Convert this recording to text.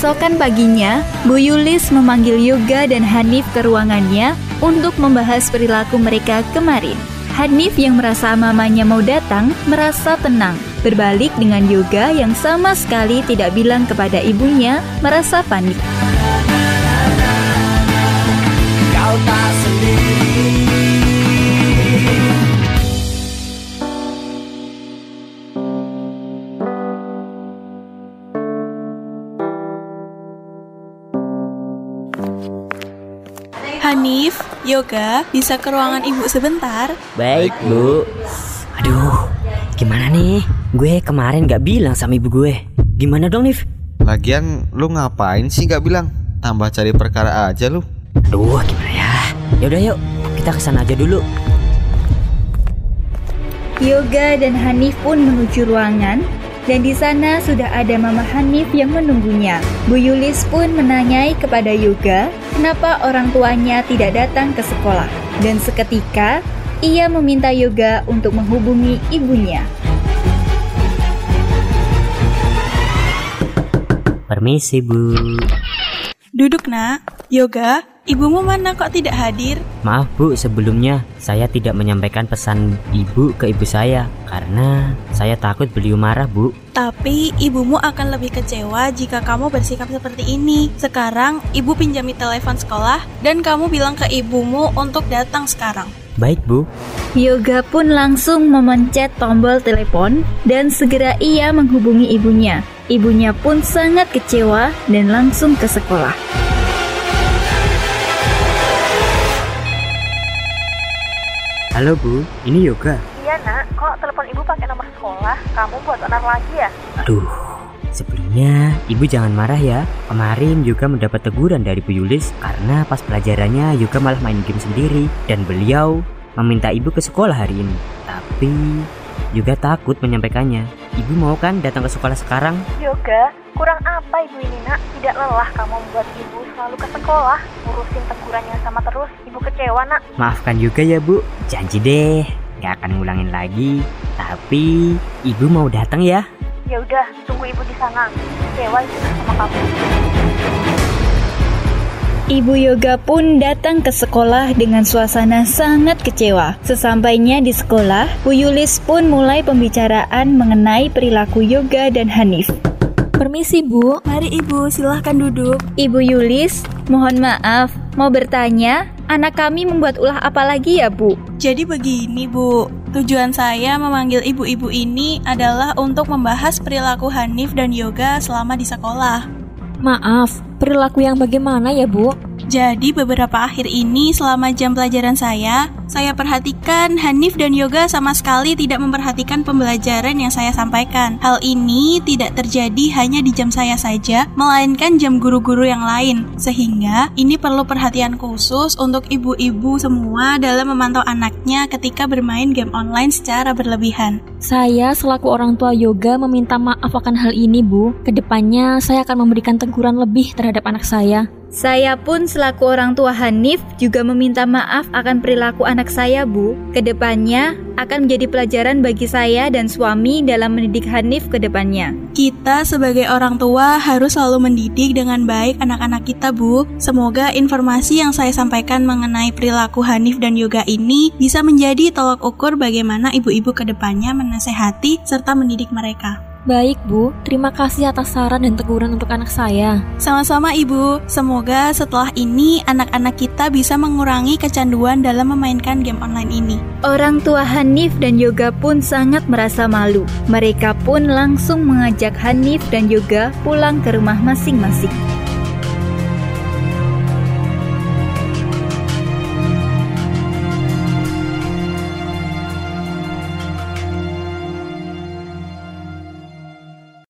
Keesokan paginya, Bu Yulis memanggil Yoga dan Hanif ke ruangannya untuk membahas perilaku mereka kemarin. Hanif yang merasa mamanya mau datang merasa tenang. Berbalik dengan Yoga yang sama sekali tidak bilang kepada ibunya merasa panik. Kau tak sendiri Hanif, Yoga, bisa ke ruangan ibu sebentar? Baik, Bu. Aduh, gimana nih? Gue kemarin gak bilang sama ibu gue. Gimana dong, Nif? Lagian lu ngapain sih gak bilang? Tambah cari perkara aja lu. Aduh, gimana ya? Yaudah yuk, kita ke sana aja dulu. Yoga dan Hanif pun menuju ruangan dan di sana sudah ada Mama Hanif yang menunggunya. Bu Yulis pun menanyai kepada Yoga kenapa orang tuanya tidak datang ke sekolah. Dan seketika ia meminta Yoga untuk menghubungi ibunya. Permisi, Bu. Duduk nak. Yoga, ibumu mana kok tidak hadir? Maaf, Bu, sebelumnya saya tidak menyampaikan pesan ibu ke ibu saya karena saya takut beliau marah, Bu. Tapi ibumu akan lebih kecewa jika kamu bersikap seperti ini. Sekarang ibu pinjami telepon sekolah dan kamu bilang ke ibumu untuk datang sekarang. Baik, Bu. Yoga pun langsung memencet tombol telepon dan segera ia menghubungi ibunya. Ibunya pun sangat kecewa dan langsung ke sekolah. Halo, Bu. Ini Yoga. Iya nak, kok telepon ibu pakai nomor sekolah? Kamu buat onar lagi ya? Aduh, sebelumnya ibu jangan marah ya. Kemarin juga mendapat teguran dari Bu Yulis karena pas pelajarannya juga malah main game sendiri dan beliau meminta ibu ke sekolah hari ini. Tapi juga takut menyampaikannya. Ibu mau kan datang ke sekolah sekarang? Yoga, kurang apa ibu ini nak? Tidak lelah kamu membuat ibu selalu ke sekolah, ngurusin teguran yang sama terus. Ibu kecewa nak. Maafkan juga ya Bu. Janji deh, gak akan ngulangin lagi. Tapi ibu mau datang ya? Ya udah, tunggu ibu di sana. Kecewa ibu sama kamu. Ibu Yoga pun datang ke sekolah dengan suasana sangat kecewa. Sesampainya di sekolah, Bu Yulis pun mulai pembicaraan mengenai perilaku Yoga dan Hanif. Permisi bu, mari ibu silahkan duduk. Ibu Yulis, mohon maaf, mau bertanya, anak kami membuat ulah apa lagi ya Bu? Jadi begini bu, tujuan saya memanggil ibu-ibu ini adalah untuk membahas perilaku Hanif dan Yoga selama di sekolah. Maaf, perilaku yang bagaimana ya Bu? Jadi beberapa akhir ini selama jam pelajaran saya, saya perhatikan Hanif dan Yoga sama sekali tidak memperhatikan pembelajaran yang saya sampaikan. Hal ini tidak terjadi hanya di jam saya saja, melainkan jam guru-guru yang lain. Sehingga ini perlu perhatian khusus untuk ibu-ibu semua dalam memantau anaknya ketika bermain game online secara berlebihan. Saya selaku orang tua yoga meminta maaf akan hal ini Bu. Ke depannya saya akan memberikan teguran lebih terhadap anak saya. Saya pun selaku orang tua Hanif juga meminta maaf akan perilaku anak saya, Bu. Ke depannya akan menjadi pelajaran bagi saya dan suami dalam mendidik Hanif ke depannya. Kita sebagai orang tua harus selalu mendidik dengan baik anak-anak kita, Bu. Semoga informasi yang saya sampaikan mengenai perilaku Hanif dan Yoga ini bisa menjadi tolak ukur bagaimana ibu-ibu ke depannya menasehati serta mendidik mereka. Baik Bu, terima kasih atas saran dan teguran untuk anak saya. Sama-sama Ibu, semoga setelah ini anak-anak kita bisa mengurangi kecanduan dalam memainkan game online ini. Orang tua Hanif dan Yoga pun sangat merasa malu. Mereka pun langsung mengajak Hanif dan Yoga pulang ke rumah masing-masing.